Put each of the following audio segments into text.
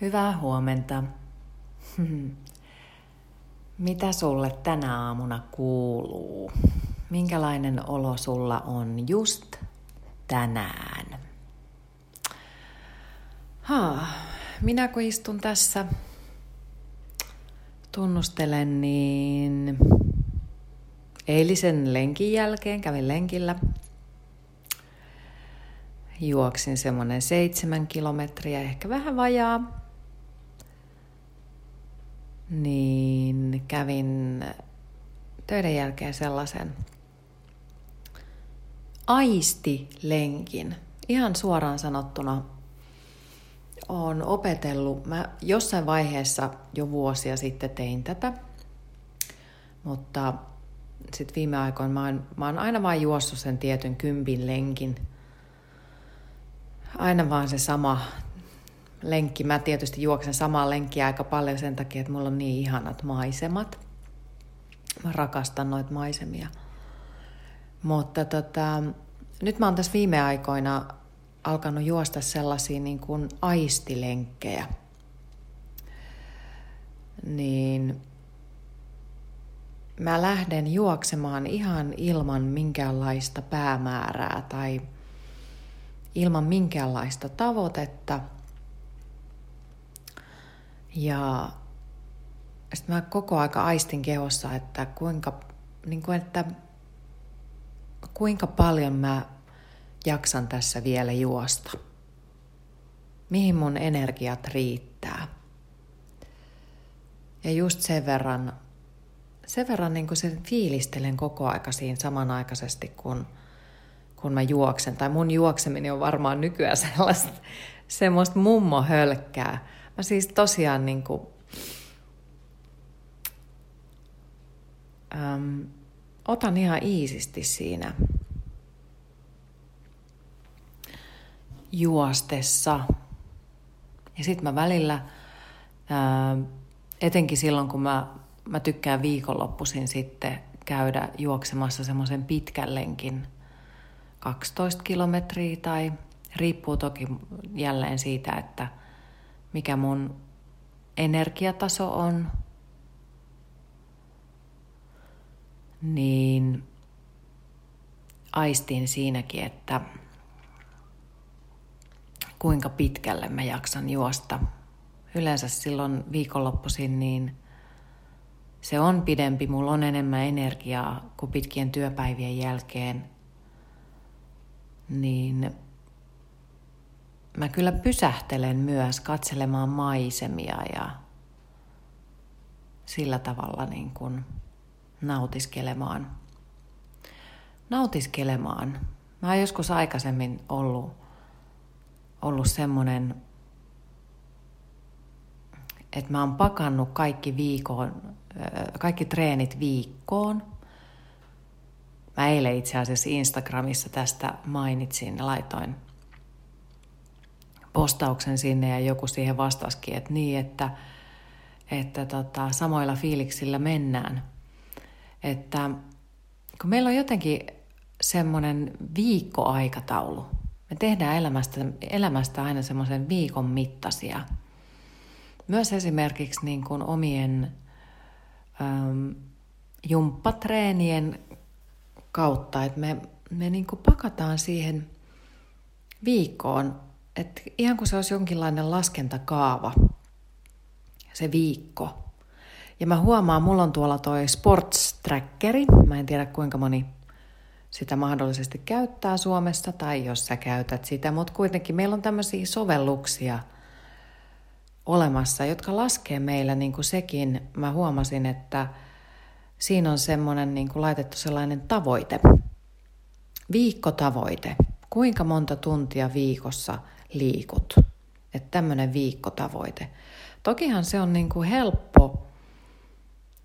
Hyvää huomenta. Mitä sulle tänä aamuna kuuluu? Minkälainen olo sulla on just tänään? Ha, minä kun istun tässä, tunnustelen niin eilisen lenkin jälkeen, kävin lenkillä. Juoksin semmoinen seitsemän kilometriä, ehkä vähän vajaa niin kävin töiden jälkeen sellaisen aistilenkin. Ihan suoraan sanottuna olen opetellut. Mä jossain vaiheessa jo vuosia sitten tein tätä, mutta sitten viime aikoina mä oon, mä oon aina vain juossut sen tietyn kympin lenkin. Aina vaan se sama lenkki. Mä tietysti juoksen samaa lenkkiä aika paljon sen takia, että mulla on niin ihanat maisemat. Mä rakastan noita maisemia. Mutta tota, nyt mä oon tässä viime aikoina alkanut juosta sellaisia niin kuin aistilenkkejä. Niin mä lähden juoksemaan ihan ilman minkäänlaista päämäärää tai ilman minkäänlaista tavoitetta – ja sitten mä koko aika aistin kehossa, että kuinka, niin kuin, että kuinka paljon mä jaksan tässä vielä juosta. Mihin mun energiat riittää. Ja just sen verran, sen verran niin kuin sen fiilistelen koko aika siinä samanaikaisesti, kun, kun mä juoksen. Tai mun juokseminen on varmaan nykyään sellaista, semmoista mummohölkkää Mä siis tosiaan niin kuin, äm, otan ihan iisisti siinä juostessa. Ja sitten mä välillä, ää, etenkin silloin kun mä, mä tykkään viikonloppuisin sitten käydä juoksemassa semmoisen pitkän lenkin 12 kilometriä tai riippuu toki jälleen siitä, että – mikä mun energiataso on, niin aistin siinäkin, että kuinka pitkälle mä jaksan juosta. Yleensä silloin viikonloppuisin niin se on pidempi, mulla on enemmän energiaa kuin pitkien työpäivien jälkeen. Niin mä kyllä pysähtelen myös katselemaan maisemia ja sillä tavalla niin kuin nautiskelemaan. Nautiskelemaan. Mä oon joskus aikaisemmin ollut, ollut semmonen, että mä oon pakannut kaikki viikon, kaikki treenit viikkoon. Mä eilen itse asiassa Instagramissa tästä mainitsin, laitoin postauksen sinne ja joku siihen vastasikin, että niin, että, että tota, samoilla fiiliksillä mennään. Että kun meillä on jotenkin semmoinen viikkoaikataulu, me tehdään elämästä, elämästä aina semmoisen viikon mittaisia. Myös esimerkiksi niin kuin omien äm, jumppatreenien kautta, että me, me niin kuin pakataan siihen viikkoon että ihan kuin se olisi jonkinlainen laskentakaava, se viikko. Ja mä huomaan, mulla on tuolla toi sports trackeri. Mä en tiedä kuinka moni sitä mahdollisesti käyttää Suomessa tai jos sä käytät sitä, mutta kuitenkin meillä on tämmöisiä sovelluksia olemassa, jotka laskee meillä niin kuin sekin. Mä huomasin, että siinä on semmoinen niin kuin laitettu sellainen tavoite, viikkotavoite. Kuinka monta tuntia viikossa – liikut. Että tämmöinen viikkotavoite. Tokihan se on niin kuin helppo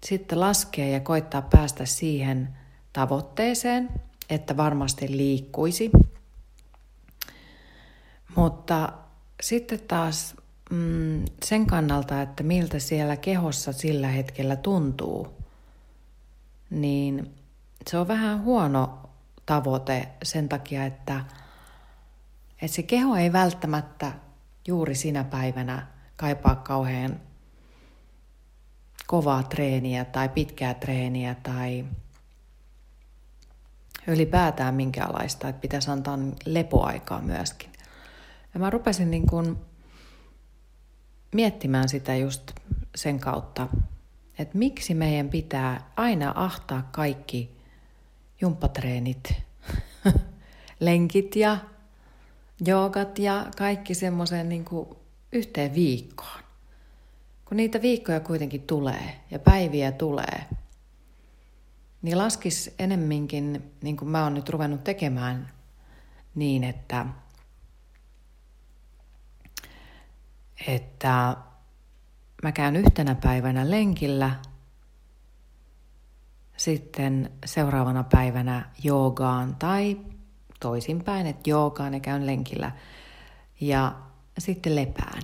sitten laskea ja koittaa päästä siihen tavoitteeseen, että varmasti liikkuisi. Mutta sitten taas mm, sen kannalta, että miltä siellä kehossa sillä hetkellä tuntuu, niin se on vähän huono tavoite sen takia, että – että se keho ei välttämättä juuri sinä päivänä kaipaa kauhean kovaa treeniä tai pitkää treeniä tai ylipäätään minkäänlaista, että pitäisi antaa lepoaikaa myöskin. Ja mä rupesin niin kuin miettimään sitä just sen kautta, että miksi meidän pitää aina ahtaa kaikki jumppatreenit, lenkit ja joogat ja kaikki semmoiseen niin yhteen viikkoon. Kun niitä viikkoja kuitenkin tulee ja päiviä tulee, niin laskis enemminkin, niin kuin mä oon nyt ruvennut tekemään, niin että, että mä käyn yhtenä päivänä lenkillä, sitten seuraavana päivänä joogaan tai toisinpäin, että joogaan ja käyn lenkillä ja sitten lepään.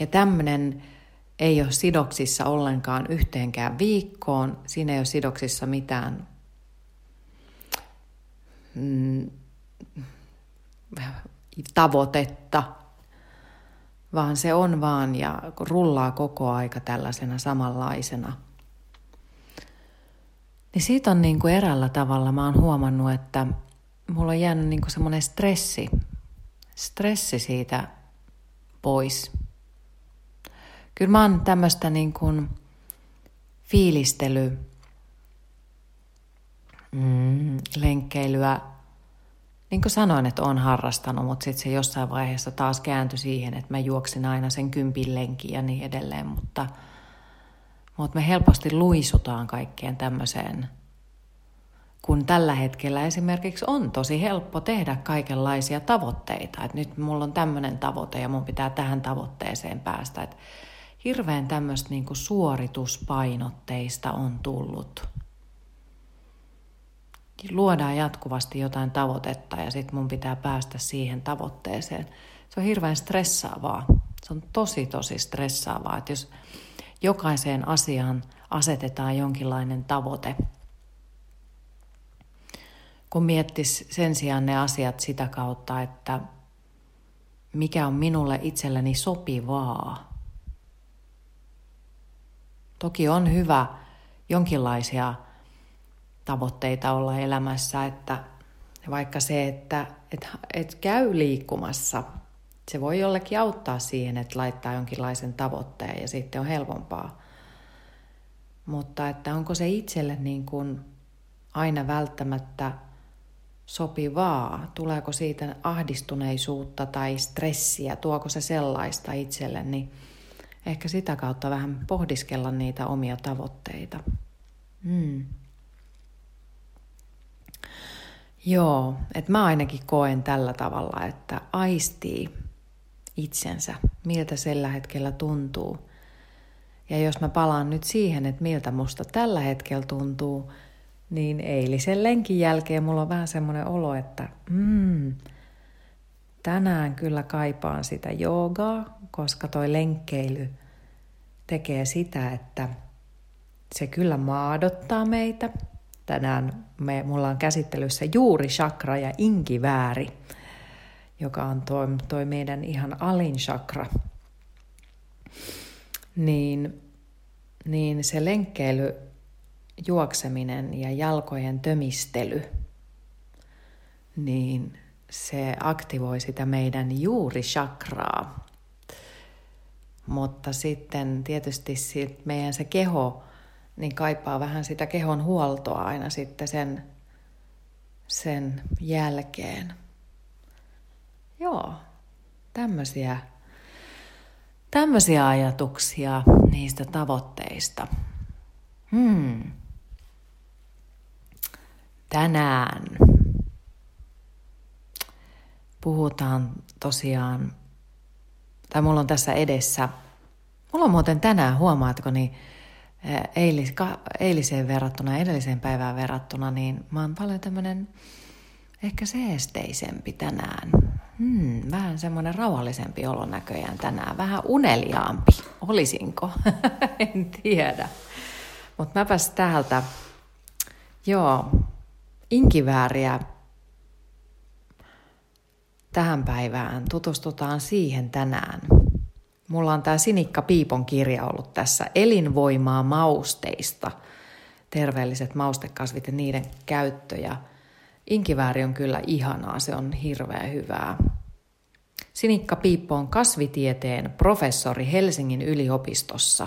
Ja tämmöinen ei ole sidoksissa ollenkaan yhteenkään viikkoon, siinä ei ole sidoksissa mitään mm, tavoitetta, vaan se on vaan ja rullaa koko aika tällaisena samanlaisena. Niin siitä on niin kuin eräällä tavalla, mä oon huomannut, että mulla on jäänyt niin kuin semmoinen stressi, stressi siitä pois. Kyllä mä oon tämmöistä niin kuin fiilistely, mm, lenkkeilyä niin kuin sanoin, että on harrastanut, mutta sitten se jossain vaiheessa taas kääntyi siihen, että mä juoksin aina sen kympin lenki ja niin edelleen, mutta, mutta me helposti luisutaan kaikkeen tämmöiseen, kun tällä hetkellä esimerkiksi on tosi helppo tehdä kaikenlaisia tavoitteita, että nyt mulla on tämmöinen tavoite ja mun pitää tähän tavoitteeseen päästä, että hirveän tämmöistä niin suorituspainotteista on tullut luodaan jatkuvasti jotain tavoitetta ja sitten mun pitää päästä siihen tavoitteeseen. Se on hirveän stressaavaa. Se on tosi, tosi stressaavaa, että jos jokaiseen asiaan asetetaan jonkinlainen tavoite, kun miettis sen sijaan ne asiat sitä kautta, että mikä on minulle itselleni sopivaa. Toki on hyvä jonkinlaisia tavoitteita olla elämässä, että vaikka se, että et, et käy liikkumassa, se voi jollekin auttaa siihen, että laittaa jonkinlaisen tavoitteen ja sitten on helpompaa. Mutta että onko se itselle niin kuin aina välttämättä sopivaa? Tuleeko siitä ahdistuneisuutta tai stressiä? Tuoko se sellaista itselle? Niin ehkä sitä kautta vähän pohdiskella niitä omia tavoitteita. Mm. Joo, että mä ainakin koen tällä tavalla, että aistii itsensä, miltä sillä hetkellä tuntuu. Ja jos mä palaan nyt siihen, että miltä musta tällä hetkellä tuntuu, niin eilisen lenkin jälkeen mulla on vähän semmoinen olo, että mm, tänään kyllä kaipaan sitä joogaa, koska toi lenkkeily tekee sitä, että se kyllä maadottaa meitä, Tänään me, mulla on käsittelyssä juuri chakra ja inkivääri, joka on toi, toi meidän ihan alin chakra. Niin, niin se lenkkeily, juokseminen ja jalkojen tömistely, niin se aktivoi sitä meidän juuri chakraa. Mutta sitten tietysti meidän se keho niin kaipaa vähän sitä kehon huoltoa aina sitten sen, sen jälkeen. Joo, tämmöisiä, tämmöisiä ajatuksia niistä tavoitteista. Hmm. Tänään puhutaan tosiaan, tai mulla on tässä edessä, mulla on muuten tänään, huomaatko, niin eilis, ka, eiliseen verrattuna, edelliseen päivään verrattuna, niin mä oon paljon tämmönen ehkä seesteisempi tänään. Hmm, vähän semmoinen rauhallisempi olo näköjään tänään, vähän uneliaampi. Olisinko? en tiedä. Mutta mäpäs täältä, joo, inkivääriä tähän päivään, tutustutaan siihen tänään. mulla on tämä Sinikka Piipon kirja ollut tässä Elinvoimaa mausteista. Terveelliset maustekasvit ja niiden käyttö. Ja inkivääri on kyllä ihanaa, se on hirveän hyvää. Sinikka Piippo on kasvitieteen professori Helsingin yliopistossa.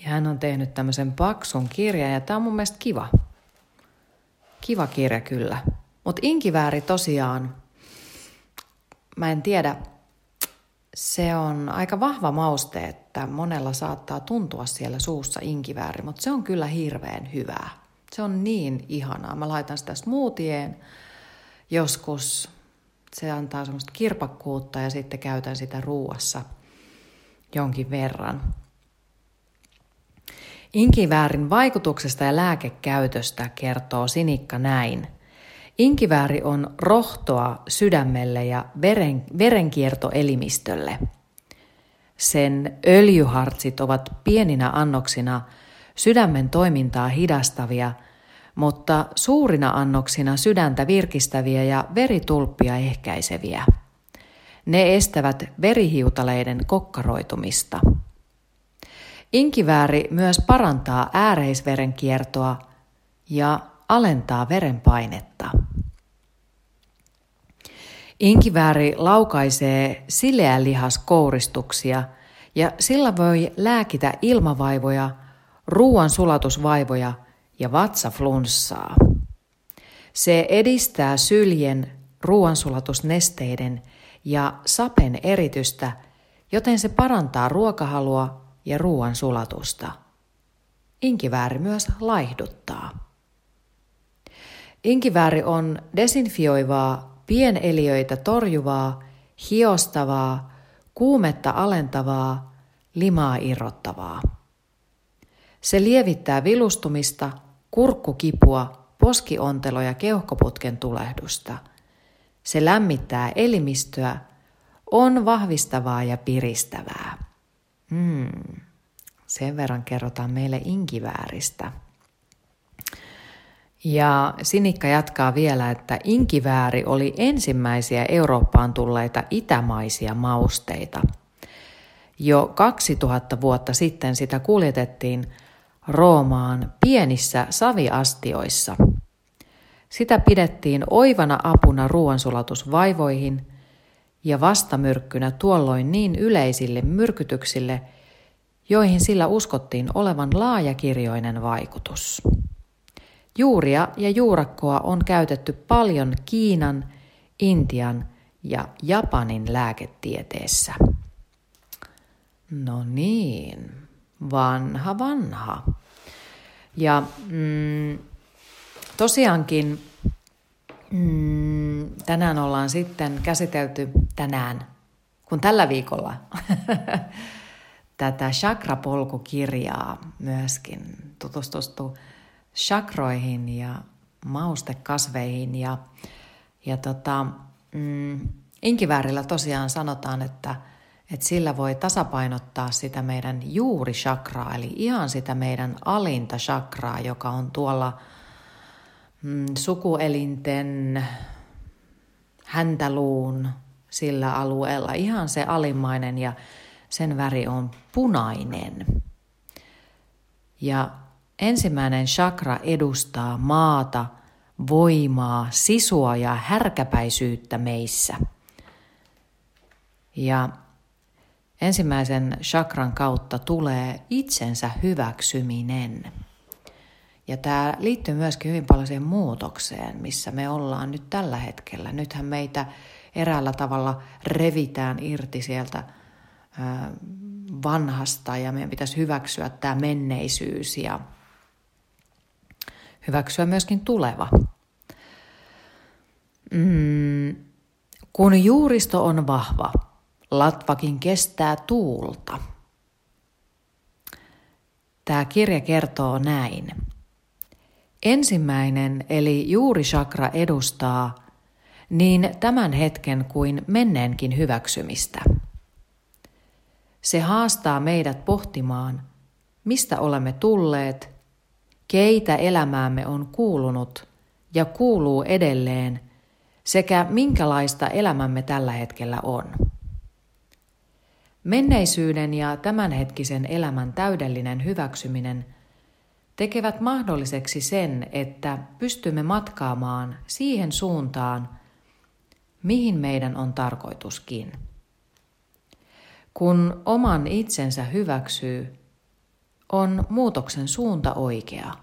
Ja hän on tehnyt tämmöisen paksun kirjan ja tämä on mun mielestä kiva. Kiva kirja kyllä. Mutta inkivääri tosiaan, mä en tiedä, se on aika vahva mauste, että monella saattaa tuntua siellä suussa inkivääri, mutta se on kyllä hirveän hyvää. Se on niin ihanaa. Mä laitan sitä smoothieen joskus. Se antaa semmoista kirpakkuutta ja sitten käytän sitä ruuassa jonkin verran. Inkiväärin vaikutuksesta ja lääkekäytöstä kertoo Sinikka näin. Inkivääri on rohtoa sydämelle ja veren, verenkiertoelimistölle. Sen öljyhartsit ovat pieninä annoksina sydämen toimintaa hidastavia, mutta suurina annoksina sydäntä virkistäviä ja veritulppia ehkäiseviä. Ne estävät verihiutaleiden kokkaroitumista. Inkivääri myös parantaa ääreisverenkiertoa ja alentaa verenpainetta. Inkivääri laukaisee sileällihaskouristuksia ja sillä voi lääkitä ilmavaivoja, ruoan sulatusvaivoja ja vatsaflunssaa. Se edistää syljen, ruoansulatusnesteiden ja sapen eritystä, joten se parantaa ruokahalua ja ruoan sulatusta. Inkivääri myös laihduttaa. Inkivääri on desinfioivaa, pieneliöitä torjuvaa, hiostavaa, kuumetta alentavaa, limaa irrottavaa. Se lievittää vilustumista, kurkkukipua, poskiontelo- ja keuhkoputken tulehdusta. Se lämmittää elimistöä, on vahvistavaa ja piristävää. Hmm. Sen verran kerrotaan meille inkivääristä. Ja Sinikka jatkaa vielä, että inkivääri oli ensimmäisiä Eurooppaan tulleita itämaisia mausteita. Jo 2000 vuotta sitten sitä kuljetettiin Roomaan pienissä saviastioissa. Sitä pidettiin oivana apuna ruoansulatusvaivoihin ja vastamyrkkynä tuolloin niin yleisille myrkytyksille, joihin sillä uskottiin olevan laajakirjoinen vaikutus. Juuria ja juurakkoa on käytetty paljon Kiinan, Intian ja Japanin lääketieteessä. No niin, vanha vanha. Ja mm, tosiaankin mm, tänään ollaan sitten käsitelty tänään, kun tällä viikolla tätä chakrapolkukirjaa myöskin tutustustu chakroihin ja maustekasveihin ja, ja tota, mm, inkiväärillä tosiaan sanotaan, että, että sillä voi tasapainottaa sitä meidän juuri chakraa, eli ihan sitä meidän alinta chakraa, joka on tuolla mm, sukuelinten häntäluun sillä alueella, ihan se alimmainen ja sen väri on punainen. Ja Ensimmäinen chakra edustaa maata, voimaa, sisua ja härkäpäisyyttä meissä. Ja ensimmäisen chakran kautta tulee itsensä hyväksyminen. Ja tämä liittyy myöskin hyvin paljon siihen muutokseen, missä me ollaan nyt tällä hetkellä. Nythän meitä eräällä tavalla revitään irti sieltä vanhasta ja meidän pitäisi hyväksyä tämä menneisyys ja hyväksyä myöskin tuleva. Mm, kun juuristo on vahva, latvakin kestää tuulta. Tämä kirja kertoo näin. Ensimmäinen eli juuri chakra edustaa niin tämän hetken kuin menneenkin hyväksymistä. Se haastaa meidät pohtimaan, mistä olemme tulleet keitä elämäämme on kuulunut ja kuuluu edelleen, sekä minkälaista elämämme tällä hetkellä on. Menneisyyden ja tämänhetkisen elämän täydellinen hyväksyminen tekevät mahdolliseksi sen, että pystymme matkaamaan siihen suuntaan, mihin meidän on tarkoituskin. Kun oman itsensä hyväksyy, on muutoksen suunta oikea.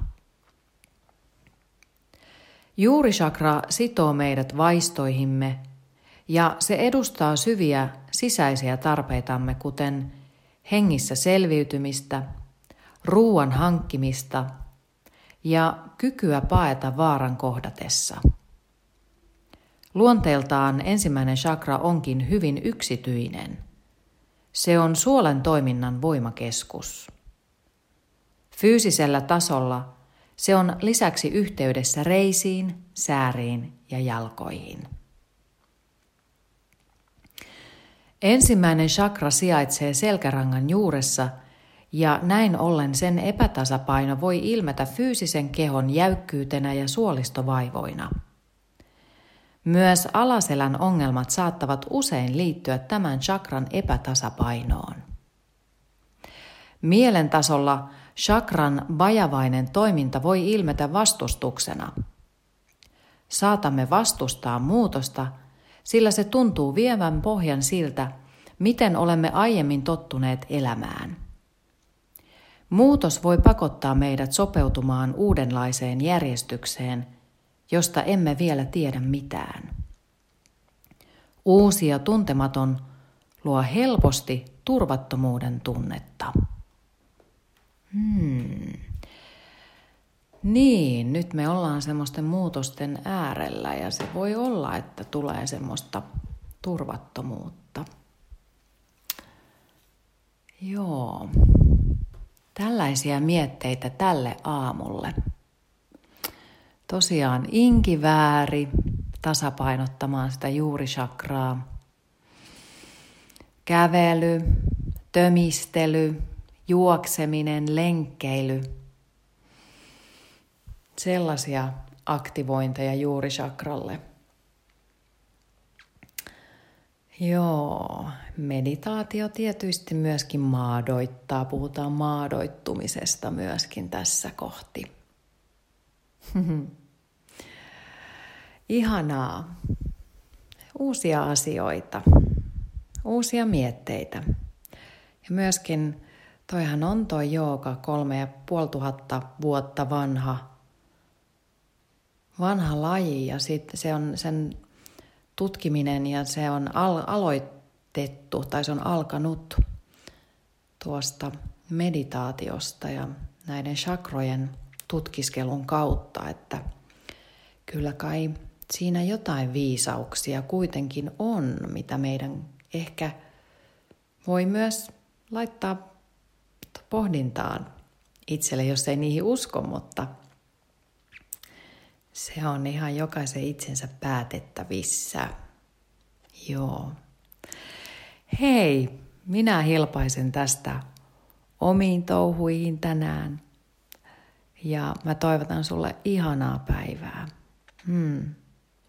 Juurisakra sitoo meidät vaistoihimme ja se edustaa syviä sisäisiä tarpeitamme, kuten hengissä selviytymistä, ruoan hankkimista ja kykyä paeta vaaran kohdatessa. Luonteeltaan ensimmäinen chakra onkin hyvin yksityinen. Se on suolen toiminnan voimakeskus. Fyysisellä tasolla se on lisäksi yhteydessä reisiin, sääriin ja jalkoihin. Ensimmäinen chakra sijaitsee selkärangan juuressa ja näin ollen sen epätasapaino voi ilmetä fyysisen kehon jäykkyytenä ja suolistovaivoina. Myös alaselän ongelmat saattavat usein liittyä tämän chakran epätasapainoon. Mielen tasolla chakran vajavainen toiminta voi ilmetä vastustuksena. Saatamme vastustaa muutosta, sillä se tuntuu vievän pohjan siltä, miten olemme aiemmin tottuneet elämään. Muutos voi pakottaa meidät sopeutumaan uudenlaiseen järjestykseen, josta emme vielä tiedä mitään. Uusi ja tuntematon luo helposti turvattomuuden tunnetta. Niin, nyt me ollaan semmoisten muutosten äärellä ja se voi olla, että tulee semmoista turvattomuutta. Joo, tällaisia mietteitä tälle aamulle. Tosiaan inkivääri tasapainottamaan sitä juurisakraa. Kävely, tömistely, juokseminen, lenkkeily. Sellaisia aktivointeja juuri chakralle. Joo, meditaatio tietysti myöskin maadoittaa. Puhutaan maadoittumisesta myöskin tässä kohti. Ihanaa. Uusia asioita, uusia mietteitä. Ja myöskin Toihan on toi jooga kolme ja puoli tuhatta vuotta vanha, vanha laji ja sitten se on sen tutkiminen ja se on al- aloitettu tai se on alkanut tuosta meditaatiosta ja näiden chakrojen tutkiskelun kautta, että kyllä kai siinä jotain viisauksia kuitenkin on, mitä meidän ehkä voi myös laittaa pohdintaan itselle, jos ei niihin usko, mutta se on ihan jokaisen itsensä päätettävissä. Joo. Hei, minä hilpaisen tästä omiin touhuihin tänään. Ja mä toivotan sulle ihanaa päivää. Hmm.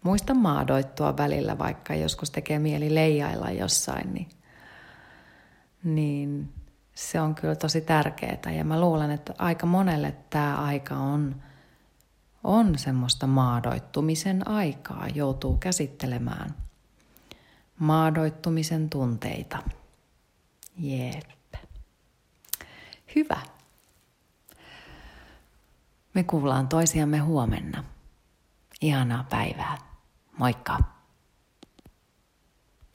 Muista maadoittua välillä, vaikka joskus tekee mieli leijailla jossain, niin, niin se on kyllä tosi tärkeää ja mä luulen, että aika monelle tämä aika on, on semmoista maadoittumisen aikaa, joutuu käsittelemään maadoittumisen tunteita. Jep. Hyvä. Me kuullaan toisiamme huomenna. Ihanaa päivää. Moikka!